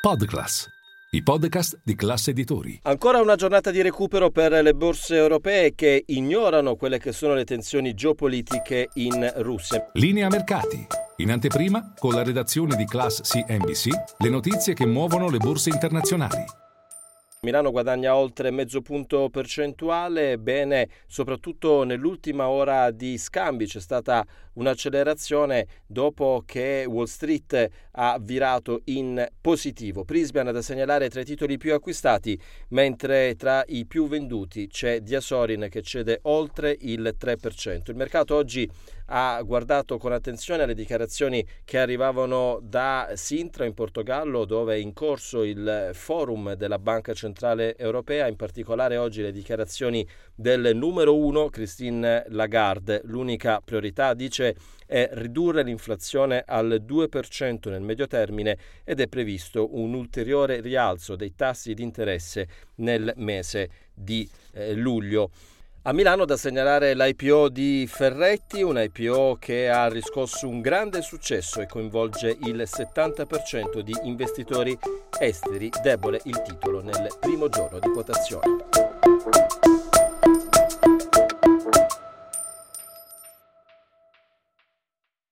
Podclass, i podcast di classe editori. Ancora una giornata di recupero per le borse europee che ignorano quelle che sono le tensioni geopolitiche in Russia. Linea mercati. In anteprima, con la redazione di Class CNBC, le notizie che muovono le borse internazionali. Milano guadagna oltre mezzo punto percentuale, bene, soprattutto nell'ultima ora di scambi c'è stata un'accelerazione dopo che Wall Street ha virato in positivo. Prisbian da segnalare tra i titoli più acquistati, mentre tra i più venduti c'è Diasorin che cede oltre il 3%. Il mercato oggi ha guardato con attenzione alle dichiarazioni che arrivavano da Sintra in Portogallo dove è in corso il forum della Banca Centrale Europea, in particolare oggi le dichiarazioni del numero uno Christine Lagarde. L'unica priorità, dice, è ridurre l'inflazione al 2% nel medio termine ed è previsto un ulteriore rialzo dei tassi di interesse nel mese di eh, luglio. A Milano da segnalare l'IPO di Ferretti, un IPO che ha riscosso un grande successo e coinvolge il 70% di investitori esteri, debole il titolo nel primo giorno di quotazione.